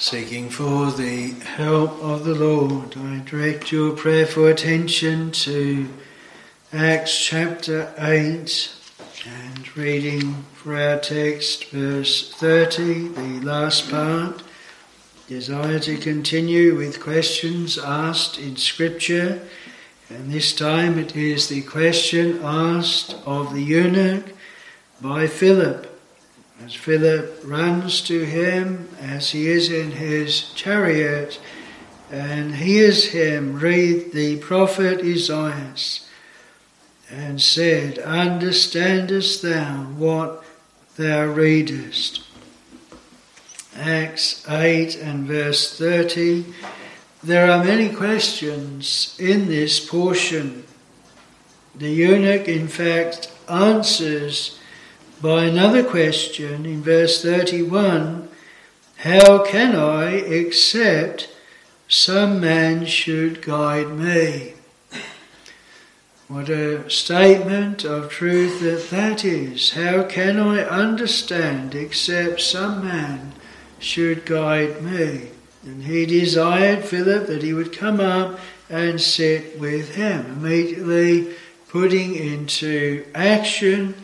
Seeking for the help of the Lord, I direct your prayerful attention to Acts chapter 8 and reading for our text, verse 30, the last part. Desire to continue with questions asked in Scripture, and this time it is the question asked of the eunuch by Philip as Philip runs to him as he is in his chariot and hears him read the prophet Isaiah and said, Understandest thou what thou readest? Acts 8 and verse 30. There are many questions in this portion. The eunuch, in fact, answers by another question in verse 31 How can I accept some man should guide me? What a statement of truth that that is. How can I understand except some man should guide me? And he desired Philip that he would come up and sit with him, immediately putting into action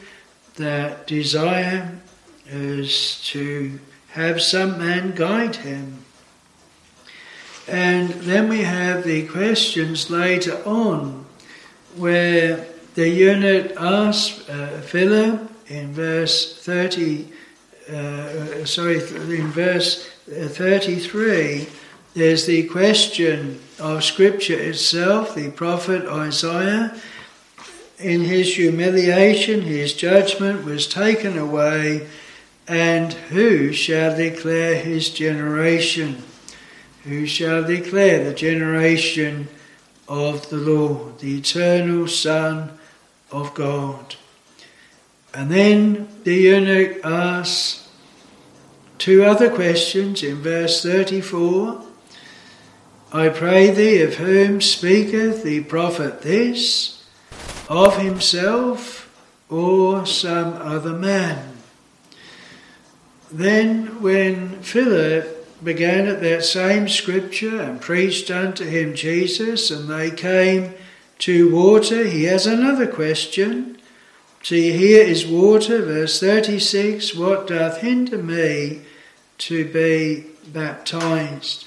that desire is to have some man guide him. And then we have the questions later on where the eunuch asks uh, Philip in verse 30, uh, sorry, in verse 33, there's the question of Scripture itself, the prophet Isaiah in his humiliation, his judgment was taken away, and who shall declare his generation? Who shall declare the generation of the Lord, the eternal Son of God? And then the eunuch asks two other questions in verse 34. I pray thee, of whom speaketh the prophet this? Of himself or some other man. Then, when Philip began at that same scripture and preached unto him Jesus, and they came to water, he has another question. See, here is water, verse 36 What doth hinder me to be baptized?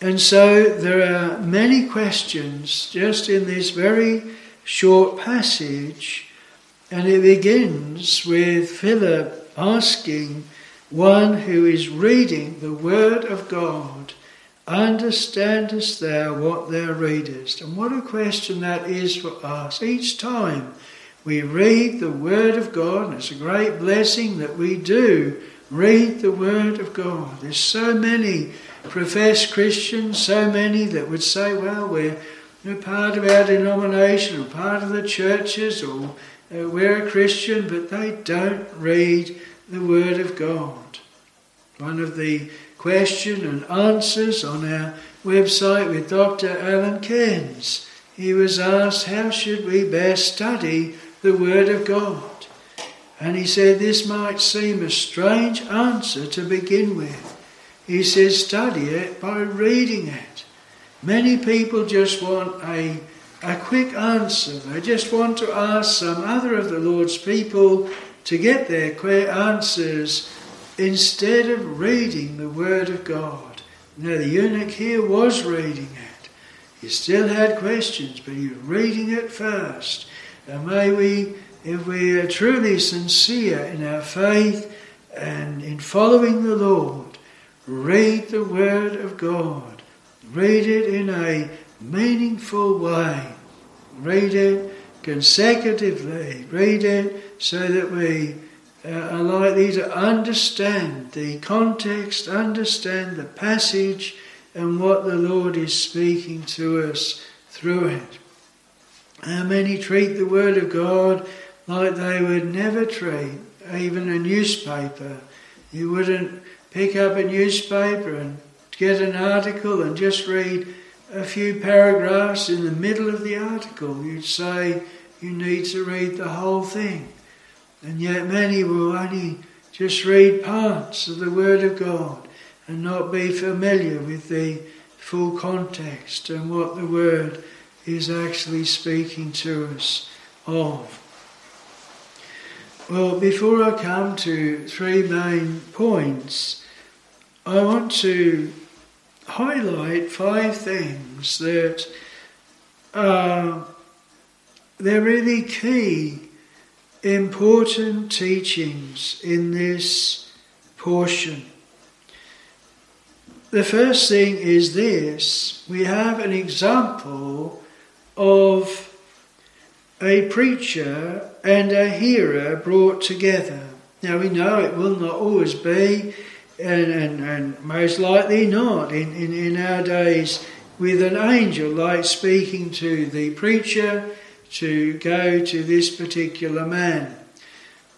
And so there are many questions just in this very short passage, and it begins with Philip asking one who is reading the Word of God, Understandest thou what thou readest? And what a question that is for us. Each time we read the Word of God, and it's a great blessing that we do read the Word of God. There's so many professed Christians, so many that would say, well, we're we're part of our denomination or part of the churches or uh, we're a Christian, but they don't read the Word of God. One of the question and answers on our website with Dr. Alan Cairns, he was asked, How should we best study the Word of God? And he said, This might seem a strange answer to begin with. He says, Study it by reading it. Many people just want a, a quick answer. They just want to ask some other of the Lord's people to get their quick answers instead of reading the Word of God. Now, the eunuch here was reading it. He still had questions, but he was reading it first. And may we, if we are truly sincere in our faith and in following the Lord, read the Word of God Read it in a meaningful way. Read it consecutively. Read it so that we uh, are likely to understand the context, understand the passage, and what the Lord is speaking to us through it. How many treat the Word of God like they would never treat even a newspaper? You wouldn't pick up a newspaper and get an article and just read a few paragraphs in the middle of the article. You'd say you need to read the whole thing. And yet many will only just read parts of the Word of God. and not be familiar with the full context and what the word is actually speaking to us of. Well, before I come to three main points, I want to highlight five things that are they're really key, important teachings in this portion. The first thing is this we have an example of a preacher and a hearer brought together. Now we know it will not always be, and, and, and most likely not in, in, in our days, with an angel like speaking to the preacher to go to this particular man.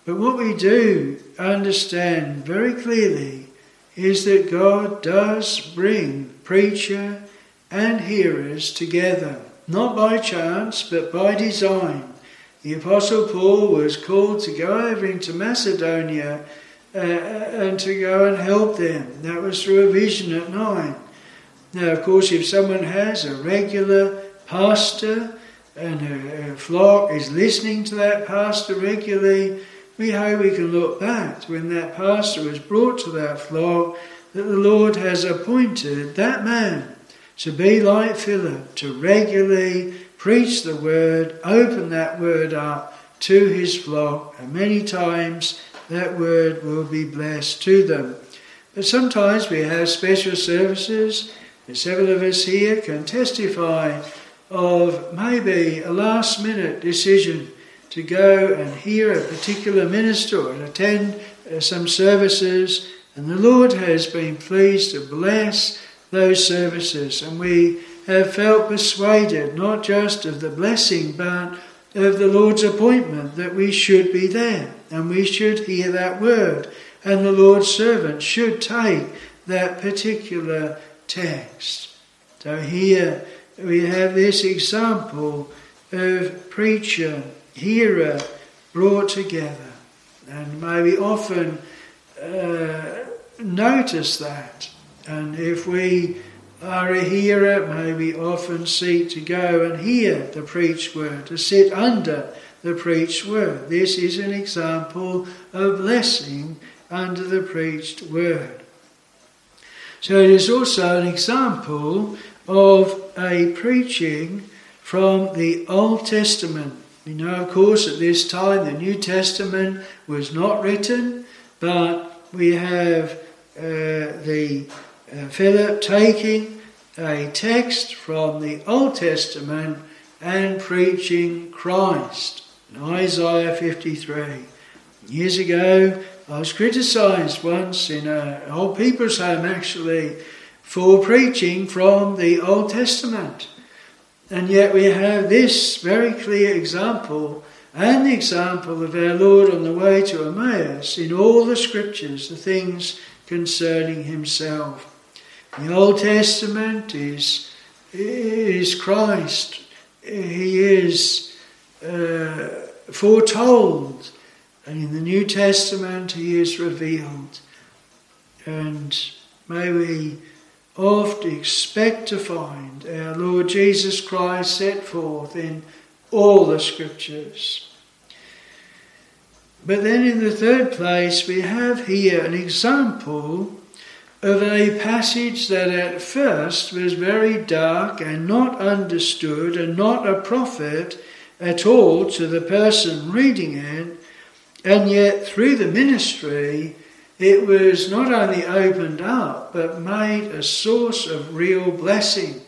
But what we do understand very clearly is that God does bring preacher and hearers together, not by chance, but by design. The Apostle Paul was called to go over into Macedonia uh, and to go and help them. That was through a vision at night. Now, of course, if someone has a regular pastor and a flock is listening to that pastor regularly, we hope we can look back when that pastor was brought to that flock that the Lord has appointed that man to be like Philip, to regularly preach the word, open that word up to his flock, and many times that word will be blessed to them. But sometimes we have special services, and several of us here can testify of maybe a last minute decision to go and hear a particular minister or attend uh, some services, and the Lord has been pleased to bless those services, and we have felt persuaded not just of the blessing but of the Lord's appointment that we should be there and we should hear that word, and the Lord's servant should take that particular text. So here we have this example of preacher hearer brought together. And may we often uh, notice that. And if we are a hearer, may we often seek to go and hear the preached word, to sit under the preached word. This is an example of blessing under the preached word. So it is also an example of a preaching from the Old Testament we know, of course, at this time the New Testament was not written, but we have uh, the uh, Philip taking a text from the Old Testament and preaching Christ in Isaiah 53. Years ago, I was criticized once in an old people's home actually for preaching from the Old Testament. And yet we have this very clear example and the example of our Lord on the way to Emmaus in all the scriptures, the things concerning himself. The Old Testament is, is Christ. He is uh, foretold. And in the New Testament, he is revealed. And may we oft expect to find our Lord Jesus Christ set forth in all the scriptures. But then in the third place, we have here an example of a passage that at first was very dark and not understood and not a profit at all to the person reading it, and yet through the ministry it was not only opened up, but made a source of real blessing.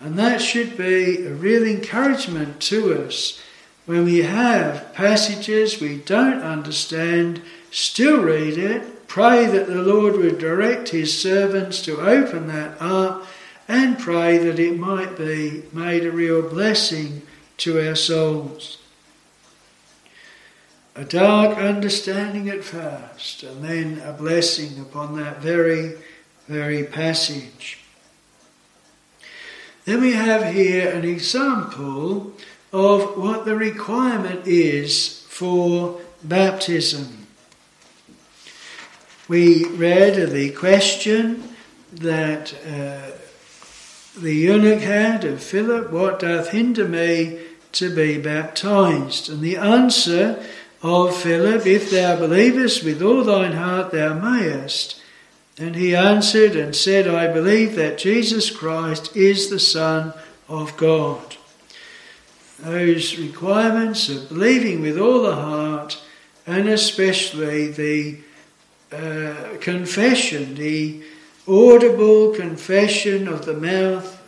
And that should be a real encouragement to us when we have passages we don't understand, still read it, pray that the Lord would direct his servants to open that up, and pray that it might be made a real blessing to our souls a dark understanding at first, and then a blessing upon that very, very passage. Then we have here an example of what the requirement is for baptism. We read the question that uh, the eunuch had of Philip, What doth hinder me to be baptized? And the answer of Philip, If thou believest with all thine heart, thou mayest. And he answered and said, I believe that Jesus Christ is the Son of God. Those requirements of believing with all the heart, and especially the uh, confession, the audible confession of the mouth.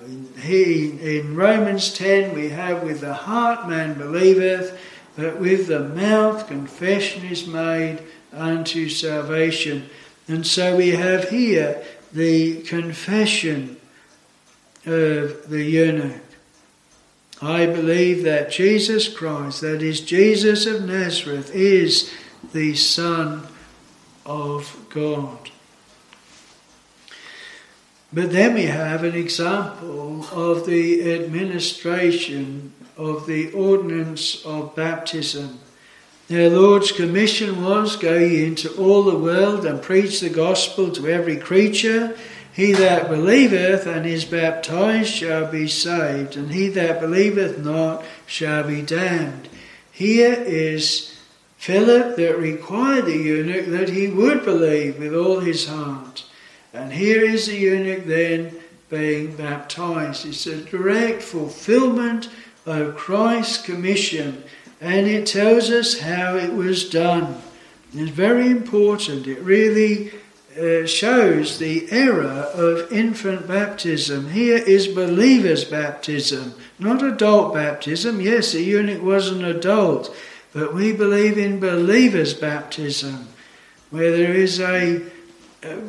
He, in Romans 10, we have, with the heart man believeth, but with the mouth confession is made unto salvation. And so we have here the confession of the eunuch. I believe that Jesus Christ, that is Jesus of Nazareth, is the Son of God. But then we have an example of the administration of the ordinance of baptism. Their Lord's commission was go ye into all the world and preach the gospel to every creature. He that believeth and is baptized shall be saved, and he that believeth not shall be damned. Here is Philip that required the eunuch that he would believe with all his heart. And here is the eunuch then being baptized. It's a direct fulfillment of Christ's commission, and it tells us how it was done. It's very important. It really uh, shows the error of infant baptism. Here is believer's baptism, not adult baptism. Yes, the eunuch was an adult, but we believe in believer's baptism, where there is a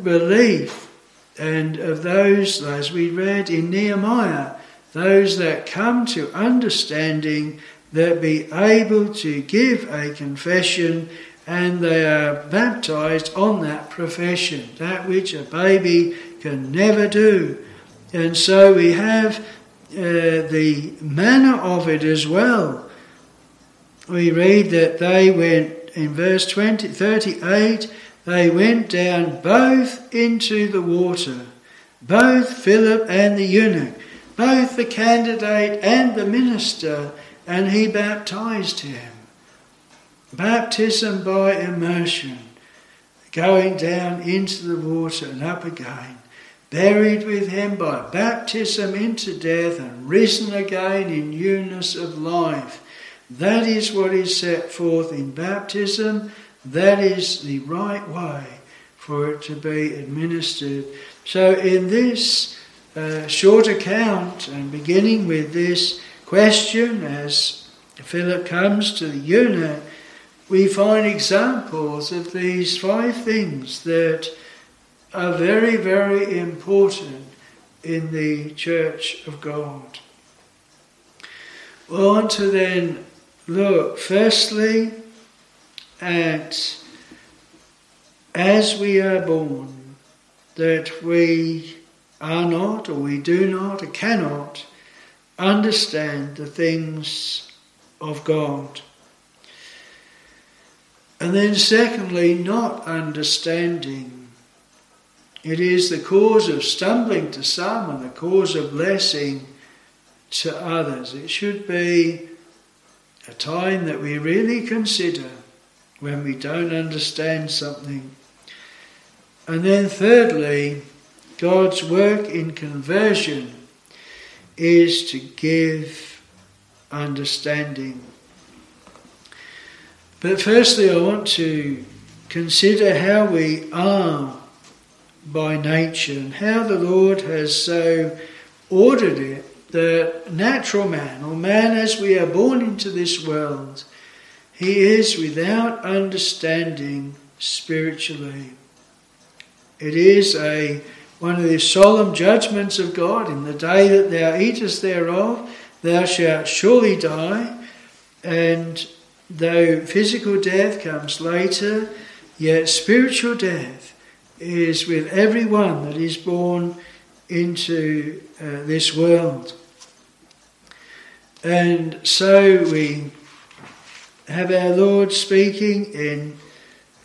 belief, and of those, as we read in Nehemiah, those that come to understanding that be able to give a confession and they are baptized on that profession, that which a baby can never do. And so we have uh, the manner of it as well. We read that they went, in verse 20, 38, they went down both into the water, both Philip and the eunuch, both the candidate and the minister, and he baptized him. Baptism by immersion, going down into the water and up again, buried with him by baptism into death and risen again in newness of life. That is what is set forth in baptism that is the right way for it to be administered. So, in this uh, short account, and beginning with this question as Philip comes to the eunuch, we find examples of these five things that are very, very important in the Church of God. We want to then look firstly at as we are born, that we are not, or we do not, or cannot understand the things of God. And then, secondly, not understanding. It is the cause of stumbling to some and the cause of blessing to others. It should be a time that we really consider when we don't understand something. And then, thirdly, God's work in conversion is to give understanding. But firstly, I want to consider how we are by nature and how the Lord has so ordered it that natural man, or man as we are born into this world, he is without understanding spiritually. It is a one of the solemn judgments of God in the day that thou eatest thereof, thou shalt surely die. And though physical death comes later, yet spiritual death is with every one that is born into uh, this world. And so we have our Lord speaking in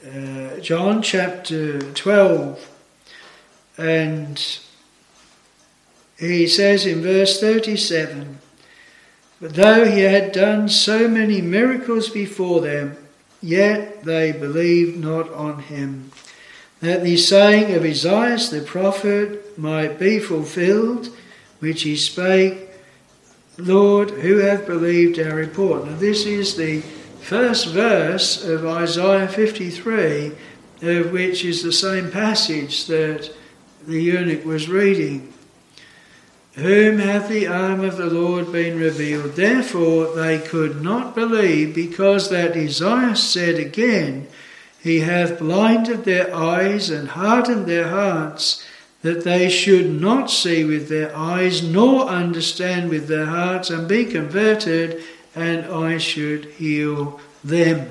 uh, John chapter 12 And he says in verse 37 But though he had done so many miracles before them, yet they believed not on him. That the saying of Isaiah the prophet might be fulfilled, which he spake, Lord, who hath believed our report? Now, this is the first verse of Isaiah 53, of which is the same passage that the eunuch was reading. Whom hath the arm of the Lord been revealed? Therefore they could not believe, because that Isaiah said again, He hath blinded their eyes and hardened their hearts, that they should not see with their eyes, nor understand with their hearts, and be converted, and I should heal them.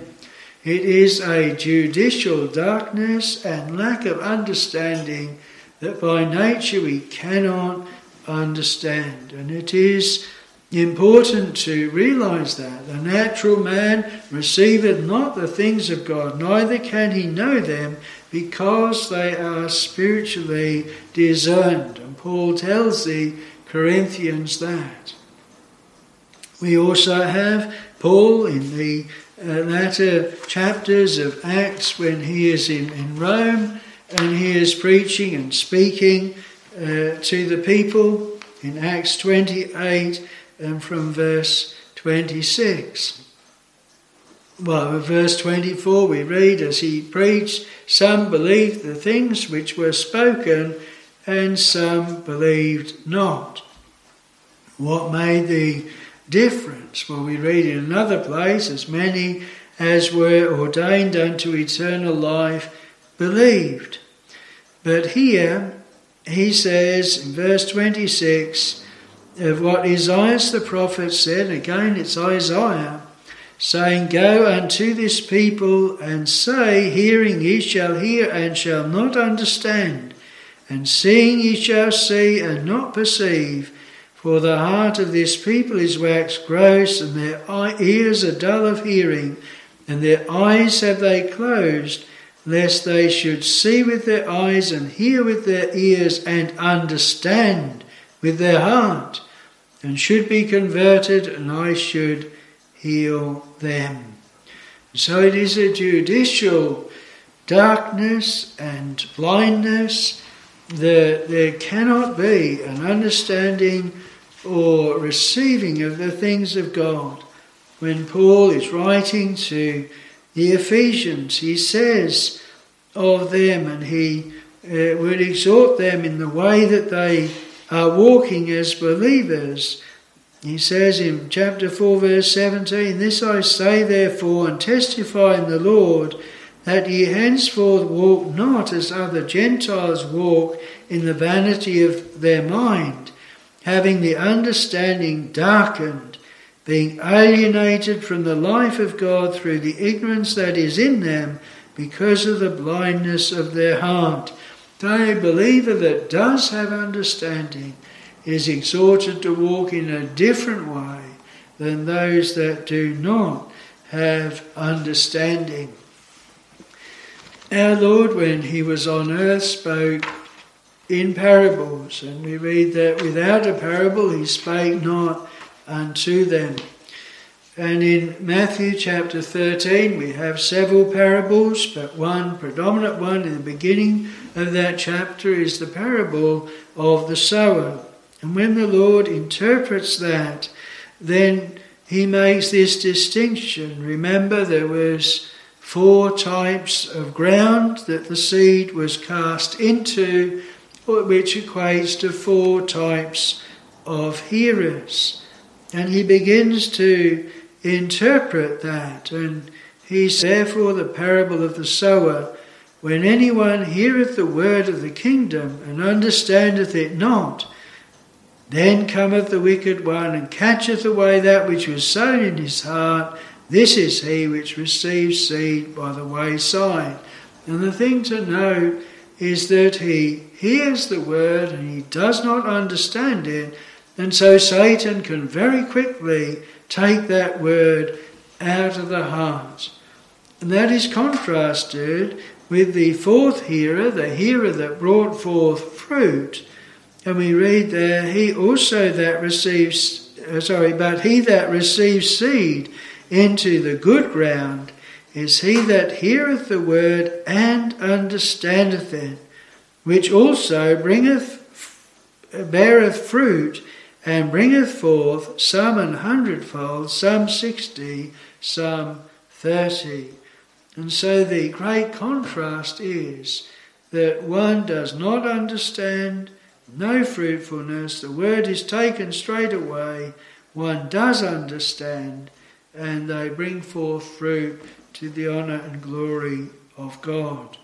It is a judicial darkness and lack of understanding that by nature we cannot understand. And it is important to realize that. The natural man receiveth not the things of God, neither can he know them, because they are spiritually discerned. And Paul tells the Corinthians that. We also have Paul in the uh, latter chapters of Acts when he is in, in Rome and he is preaching and speaking uh, to the people in Acts 28 and from verse 26. Well, verse 24 we read, as he preached, some believed the things which were spoken, and some believed not. What made the difference? Well, we read in another place, as many as were ordained unto eternal life believed. But here, he says in verse 26 of what Isaiah the prophet said, again it's Isaiah, saying, Go unto this people and say, Hearing ye shall hear and shall not understand, and seeing ye shall see and not perceive. For the heart of this people is waxed gross, and their ears are dull of hearing, and their eyes have they closed lest they should see with their eyes and hear with their ears and understand with their heart, and should be converted, and I should heal them. So it is a judicial darkness and blindness. There, there cannot be an understanding or receiving of the things of God. When Paul is writing to the Ephesians, he says of them, and he uh, would exhort them in the way that they are walking as believers. He says in chapter 4, verse 17, This I say therefore, and testify in the Lord, that ye henceforth walk not as other Gentiles walk in the vanity of their mind, having the understanding darkened being alienated from the life of God through the ignorance that is in them because of the blindness of their heart. A believer that does have understanding is exhorted to walk in a different way than those that do not have understanding. Our Lord, when he was on earth, spoke in parables, and we read that without a parable he spake not unto them. And in Matthew chapter 13, we have several parables, but one predominant one in the beginning of that chapter is the parable of the sower. And when the Lord interprets that, then he makes this distinction. Remember, there was four types of ground that the seed was cast into, which equates to four types of hearers. And he begins to interpret that. And he Therefore, the parable of the sower, when anyone heareth the word of the kingdom and understandeth it not, then cometh the wicked one and catcheth away that which was sown in his heart. This is he which receives seed by the wayside. And the thing to know is that he hears the word and he does not understand it, and so Satan can very quickly take that word out of the heart. And that is contrasted with the fourth hearer, the hearer that brought forth fruit. And we read there, he also that receives, uh, sorry, but he that receives seed into the good ground is he that heareth the word and understandeth it, which also bringeth, beareth fruit, and bringeth forth some an hundredfold, some sixty, some thirty. And so the great contrast is that one does not understand, no fruitfulness, the word is taken straight away, one does understand, and they bring forth fruit to the honour and glory of God.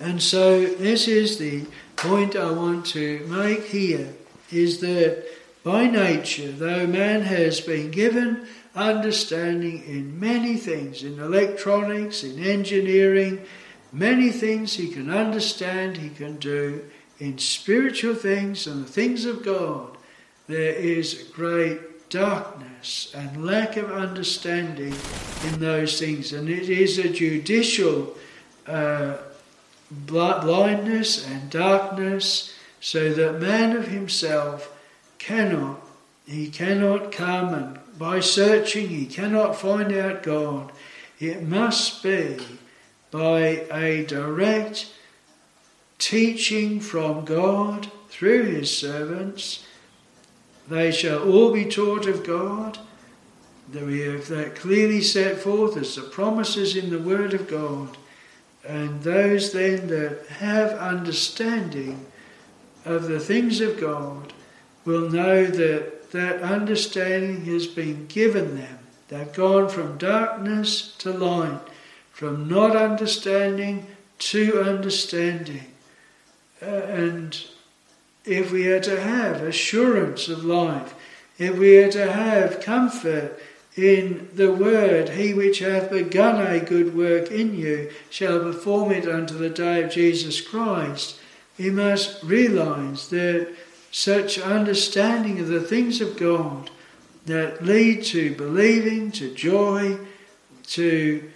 And so, this is the point I want to make here is that by nature, though man has been given understanding in many things, in electronics, in engineering, many things he can understand, he can do, in spiritual things and the things of God, there is great darkness and lack of understanding in those things. And it is a judicial uh, blindness and darkness, so that man of himself cannot, he cannot come and by searching he cannot find out God. It must be by a direct teaching from God through his servants. They shall all be taught of God. That we have that clearly set forth as the promises in the Word of God. And those then that have understanding of the things of God will know that that understanding has been given them. They've gone from darkness to light, from not understanding to understanding. Uh, and if we are to have assurance of life, if we are to have comfort in the word, He which hath begun a good work in you shall perform it unto the day of Jesus Christ, we must realize that such understanding of the things of God that lead to believing, to joy, to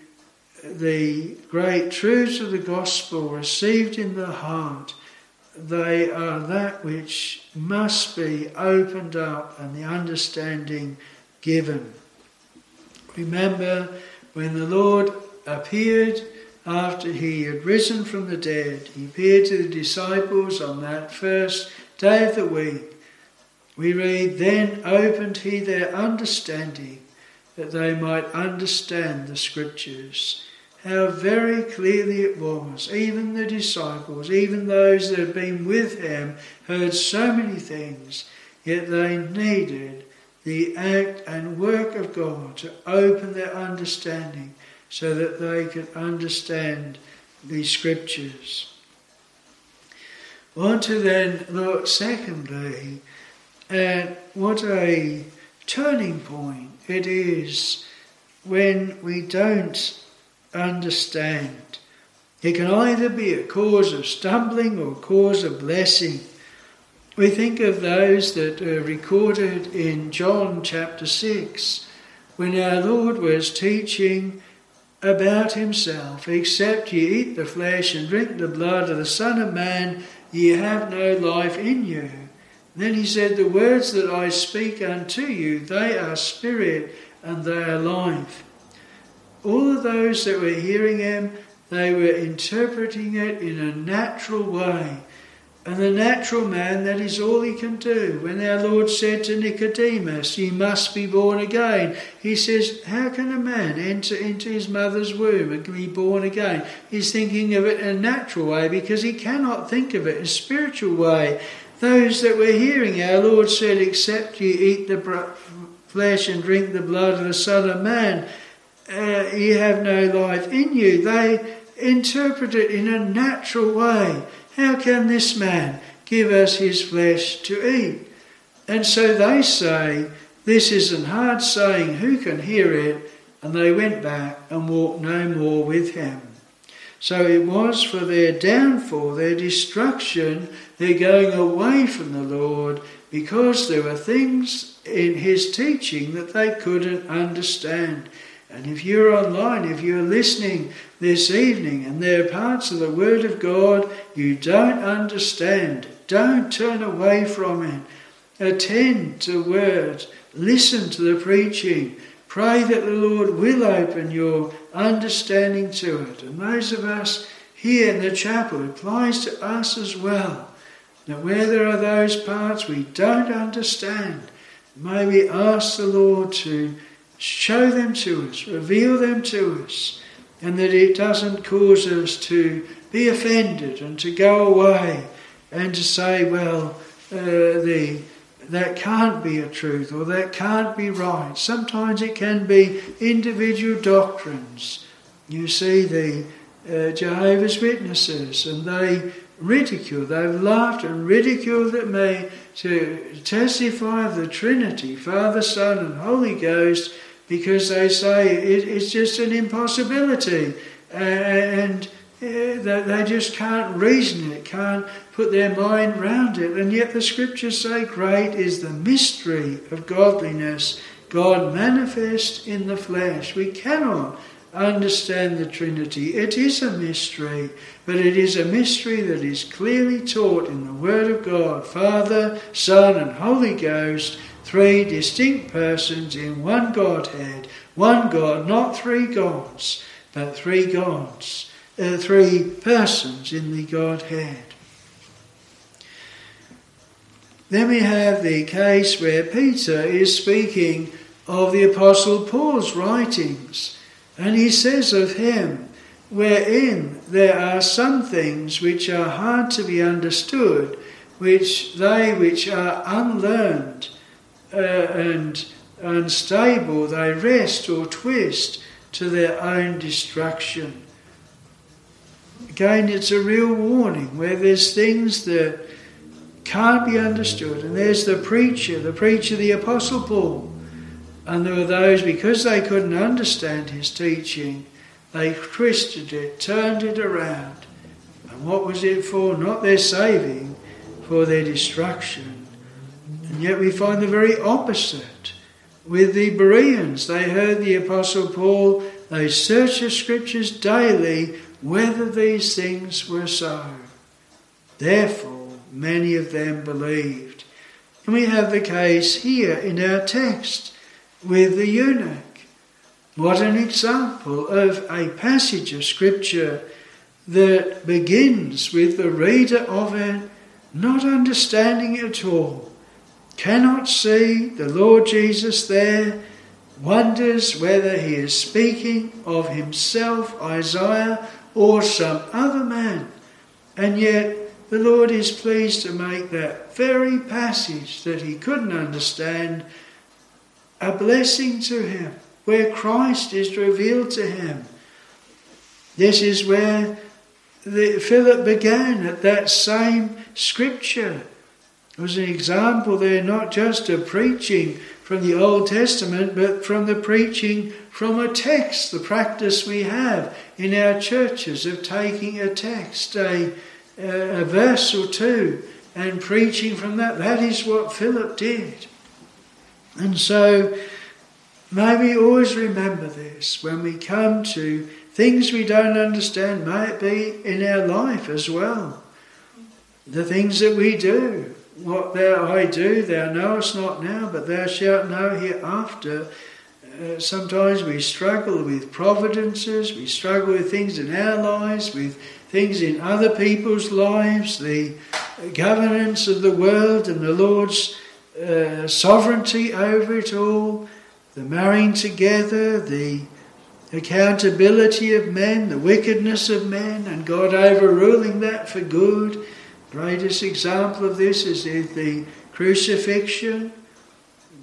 the great truths of the gospel received in the heart, they are that which must be opened up and the understanding given. Remember when the Lord appeared after he had risen from the dead, he appeared to the disciples on that first day of the week. We read, Then opened he their understanding that they might understand the scriptures. How very clearly it was. Even the disciples, even those that had been with him, heard so many things, yet they needed the act and work of God to open their understanding so that they could understand the scriptures. On to then look secondly at what a turning point it is when we don't understand. It can either be a cause of stumbling or cause of blessing. We think of those that are recorded in John chapter 6 when our Lord was teaching about himself, except ye eat the flesh and drink the blood of the Son of Man, ye have no life in you. Then he said, The words that I speak unto you, they are spirit and they are life. All of those that were hearing him, they were interpreting it in a natural way. And the natural man, that is all he can do. When our Lord said to Nicodemus, You must be born again, he says, How can a man enter into his mother's womb and be born again? He's thinking of it in a natural way because he cannot think of it in a spiritual way. Those that were hearing our Lord said, Except you eat the flesh and drink the blood of the Son of Man, uh, you have no life in you. They interpret it in a natural way. How can this man give us his flesh to eat? And so they say, This is an hard saying, who can hear it? And they went back and walked no more with him. So it was for their downfall, their destruction, their going away from the Lord, because there were things in his teaching that they couldn't understand. And if you're online, if you're listening this evening and there are parts of the Word of God you don't understand, don't turn away from it. Attend to words, listen to the preaching, pray that the Lord will open your understanding to it. And those of us here in the chapel applies to us as well. That where there are those parts we don't understand, may we ask the Lord to show them to us, reveal them to us, and that it doesn't cause us to be offended and to go away and to say, well, uh, the that can't be a truth or that can't be right. Sometimes it can be individual doctrines. You see the uh, Jehovah's Witnesses and they ridicule, they've laughed and ridiculed at me to testify of the Trinity, Father, Son, and Holy Ghost because they say it, it's just an impossibility and uh, they just can't reason it, can't put their mind round it. And yet the scriptures say, Great is the mystery of godliness, God manifest in the flesh. We cannot understand the Trinity. It is a mystery, but it is a mystery that is clearly taught in the Word of God Father, Son, and Holy Ghost three distinct persons in one Godhead, one God, not three gods, but three gods, uh, three persons in the Godhead. Then we have the case where Peter is speaking of the Apostle Paul's writings, and he says of him, wherein there are some things which are hard to be understood, which they which are unlearned uh, and unstable, they wrest or twist to their own destruction. Again, it's a real warning where there's things that can't be understood. And there's the preacher, the preacher, the Apostle Paul. And there were those, because they couldn't understand his teaching, they twisted it, turned it around. And what was it for? Not their saving, for their destruction. And yet we find the very opposite with the Bereans. They heard the Apostle Paul, they searched the Scriptures daily whether these things were so. Therefore, many of them believed. And we have the case here in our text with the eunuch. What an example of a passage of Scripture that begins with the reader of it not understanding it at all cannot see the Lord Jesus there, wonders whether he is speaking of himself, Isaiah, or some other man. And yet the Lord is pleased to make that very passage that he couldn't understand a blessing to him, where Christ is revealed to him. This is where the, Philip began at that same scripture was an example there not just of preaching from the Old Testament, but from the preaching from a text, the practice we have in our churches of taking a text, a, a verse or two, and preaching from that. That is what Philip did. And so, may we always remember this when we come to things we don't understand, may it be in our life as well. The things that we do, what thou I do, thou knowest not now, but thou shalt know hereafter. Uh, sometimes we struggle with providences, we struggle with things in our lives, with things in other people's lives, the governance of the world and the Lord's uh, sovereignty over it all, the marrying together, the accountability of men, the wickedness of men, and God overruling that for good. Greatest example of this is the crucifixion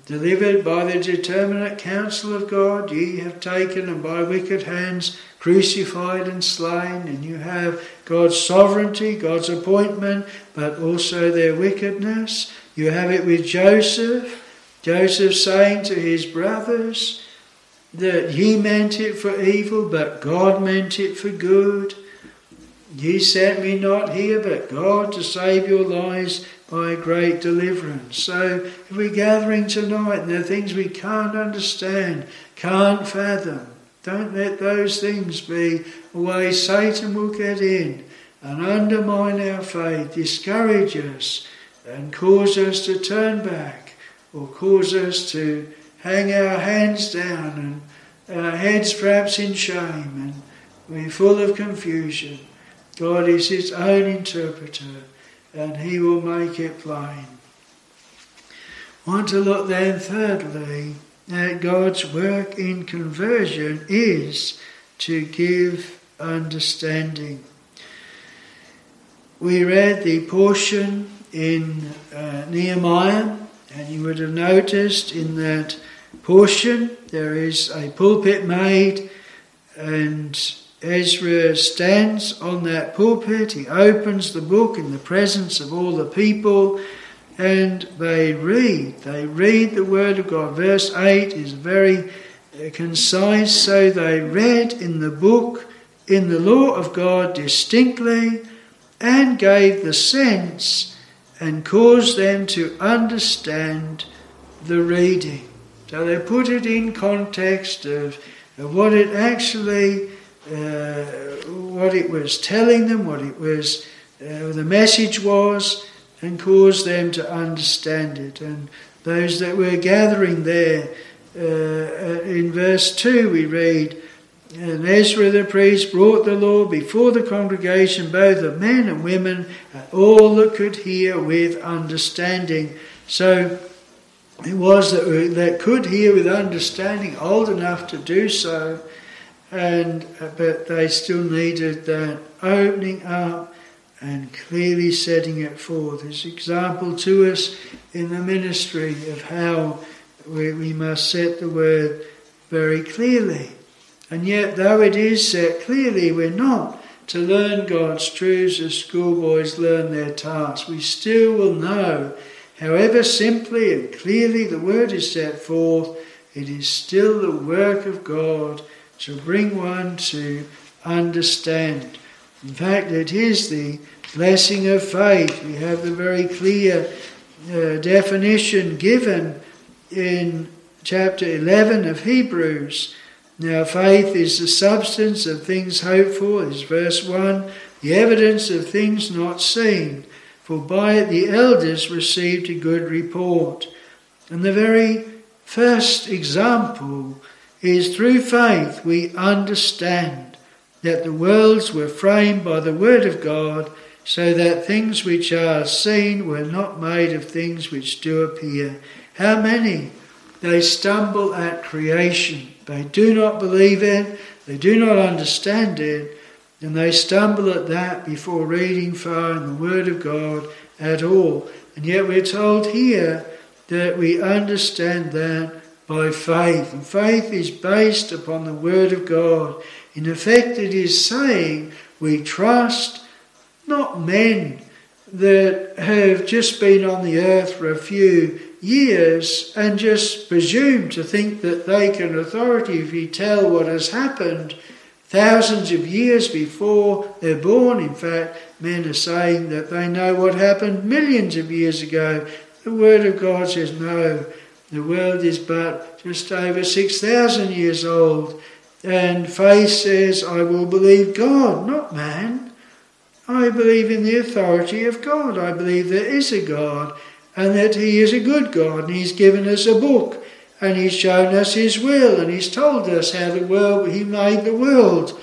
delivered by the determinate counsel of God. Ye have taken and by wicked hands crucified and slain, and you have God's sovereignty, God's appointment, but also their wickedness. You have it with Joseph. Joseph saying to his brothers that he meant it for evil, but God meant it for good. Ye sent me not here, but God to save your lives by great deliverance. So, if we're gathering tonight and there are things we can't understand, can't fathom, Don't let those things be a way Satan will get in and undermine our faith, discourage us, and cause us to turn back or cause us to hang our hands down and our heads perhaps in shame and we're full of confusion. God is his own interpreter and he will make it plain. Want to look then thirdly at God's work in conversion is to give understanding. We read the portion in uh, Nehemiah, and you would have noticed in that portion there is a pulpit made, and Ezra stands on that pulpit. He opens the book in the presence of all the people, and they read. They read the Word of God. Verse 8 is very uh, concise. So they read in the book, in the law of God distinctly and gave the sense and caused them to understand the reading. So they put it in context of, of what it actually, uh, what it was telling them, what it was, uh, the message was, and caused them to understand it. And those that were gathering there, uh, in verse 2 we read, and Ezra the priest brought the law before the congregation, both of men and women, and all that could hear with understanding. So it was that, that could hear with understanding, old enough to do so, and uh, but they still needed that opening up and clearly setting it forth. As example to us in the ministry of how we, we must set the word very clearly. And yet, though it is set clearly, we're not to learn God's truths as schoolboys learn their tasks. We still will know, however simply and clearly the word is set forth, it is still the work of God to bring one to understand. In fact, it is the blessing of faith. We have the very clear uh, definition given in chapter 11 of Hebrews now, faith is the substance of things hoped for, is verse 1, the evidence of things not seen, for by it the elders received a good report. And the very first example is through faith we understand that the worlds were framed by the Word of God, so that things which are seen were not made of things which do appear. How many? They stumble at creation. They do not believe it, they do not understand it, and they stumble at that before reading far in the Word of God at all. And yet we're told here that we understand that by faith. And faith is based upon the Word of God. In effect, it is saying we trust not men that have just been on the earth for a few years and just presume to think that they can authoritatively tell what has happened thousands of years before they're born. In fact, men are saying that they know what happened millions of years ago. The Word of God says no, the world is but just over 6,000 years old. And faith says, I will believe God, not man. I believe in the authority of God. I believe there is a God and that He is a good God, and He's given us a book, and He's shown us His will, and He's told us how the world He made the world,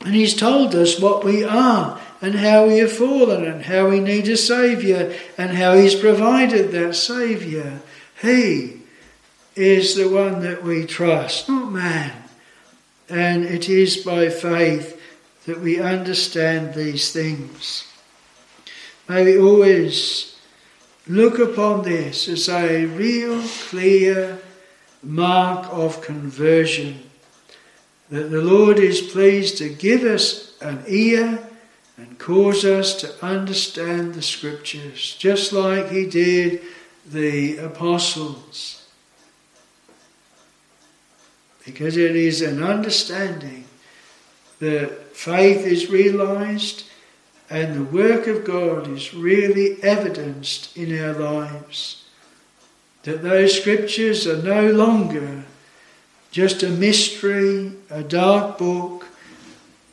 and He's told us what we are, and how we have fallen, and how we need a Saviour, and how He's provided that Saviour. He is the one that we trust, not man. And it is by faith that we understand these things. May we always look upon this as a real clear mark of conversion. That the Lord is pleased to give us an ear and cause us to understand the scriptures, just like He did the apostles. Because it is an understanding that faith is realized and the work of God is really evidenced in our lives. That those scriptures are no longer just a mystery, a dark book,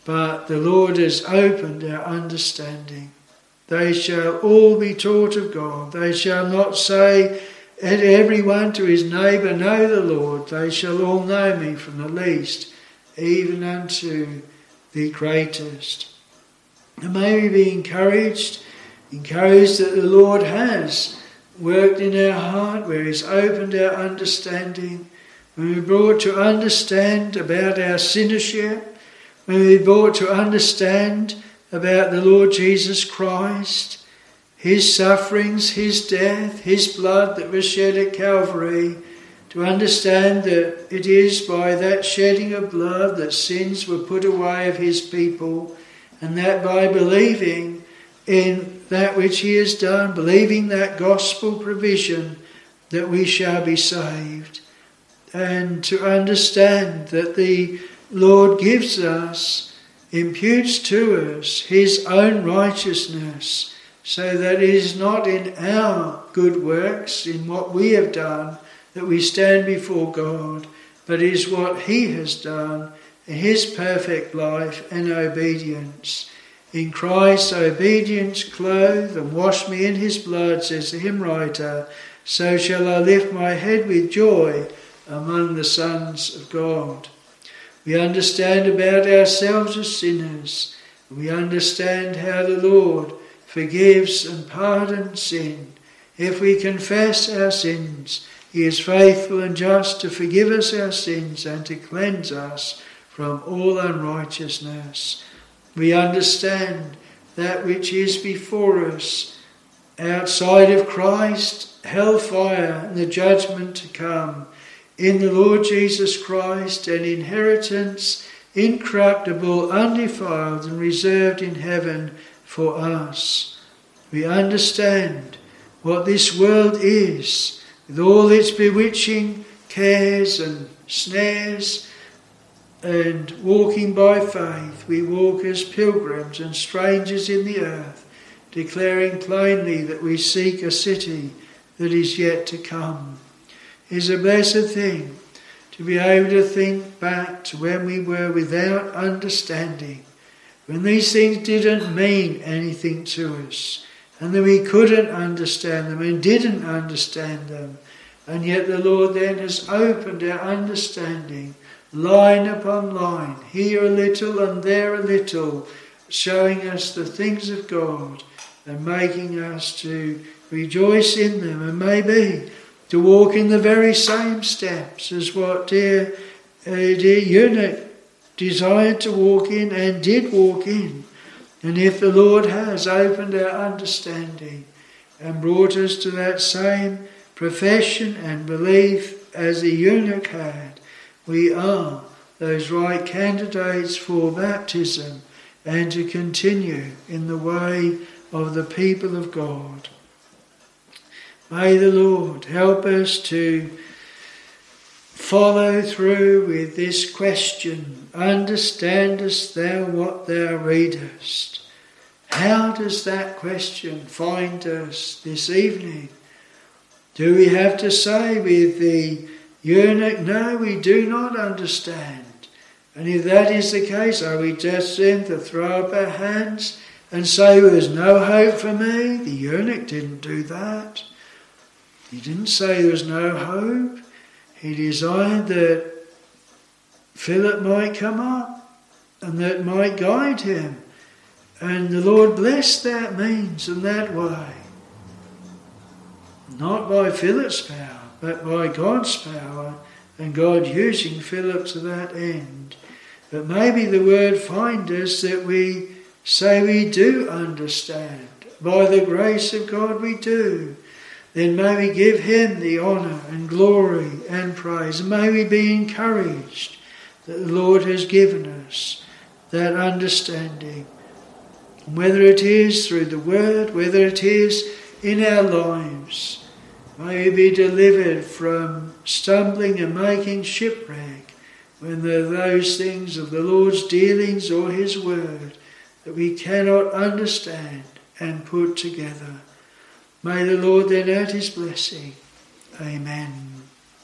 but the Lord has opened our understanding. They shall all be taught of God. They shall not say, and everyone to his neighbour, Know the Lord. They shall all know me from the least, even unto the greatest. And may we be encouraged, encouraged that the Lord has worked in our heart, where He's opened our understanding, when we're brought to understand about our sinnership, when we're brought to understand about the Lord Jesus Christ, his sufferings, his death, his blood that was shed at Calvary, to understand that it is by that shedding of blood that sins were put away of his people, and that by believing in that which he has done, believing that gospel provision, that we shall be saved. And to understand that the Lord gives us, imputes to us his own righteousness so that it is not in our good works, in what we have done, that we stand before God, but is what He has done in His perfect life and obedience. In Christ's obedience, clothe and wash me in His blood, says the hymn writer, so shall I lift my head with joy among the sons of God. We understand about ourselves as sinners. We understand how the Lord forgives and pardons sin. If we confess our sins, He is faithful and just to forgive us our sins and to cleanse us from all unrighteousness. We understand that which is before us outside of Christ, hellfire and the judgment to come. In the Lord Jesus Christ, an inheritance incorruptible, undefiled, and reserved in heaven for us. We understand what this world is, with all its bewitching cares and snares, and walking by faith, we walk as pilgrims and strangers in the earth, declaring plainly that we seek a city that is yet to come. Is a blessed thing to be able to think back to when we were without understanding when these things didn't mean anything to us, and that we couldn't understand them and didn't understand them, and yet the Lord then has opened our understanding line upon line, here a little and there a little, showing us the things of God and making us to rejoice in them and maybe to walk in the very same steps as what dear, uh, dear eunuch desired to walk in and did walk in. And if the Lord has opened our understanding and brought us to that same profession and belief as the eunuch had, we are those right candidates for baptism and to continue in the way of the people of God. May the Lord help us to follow through with this question Understandest thou what thou readest? How does that question find us this evening? Do we have to say with the eunuch, No, we do not understand? And if that is the case, are we destined to throw up our hands and say, There's no hope for me? The eunuch didn't do that. He didn't say there was no hope. He desired that Philip might come up and that might guide him. And the Lord blessed that means and that way. Not by Philip's power, but by God's power and God using Philip to that end. But maybe the word find us that we say we do understand. By the grace of God we do then may we give him the honour and glory and praise. And may we be encouraged that the Lord has given us that understanding. And whether it is through the word, whether it is in our lives, may we be delivered from stumbling and making shipwreck when there are those things of the Lord's dealings or his word that we cannot understand and put together. May the Lord then add his blessing. Amen.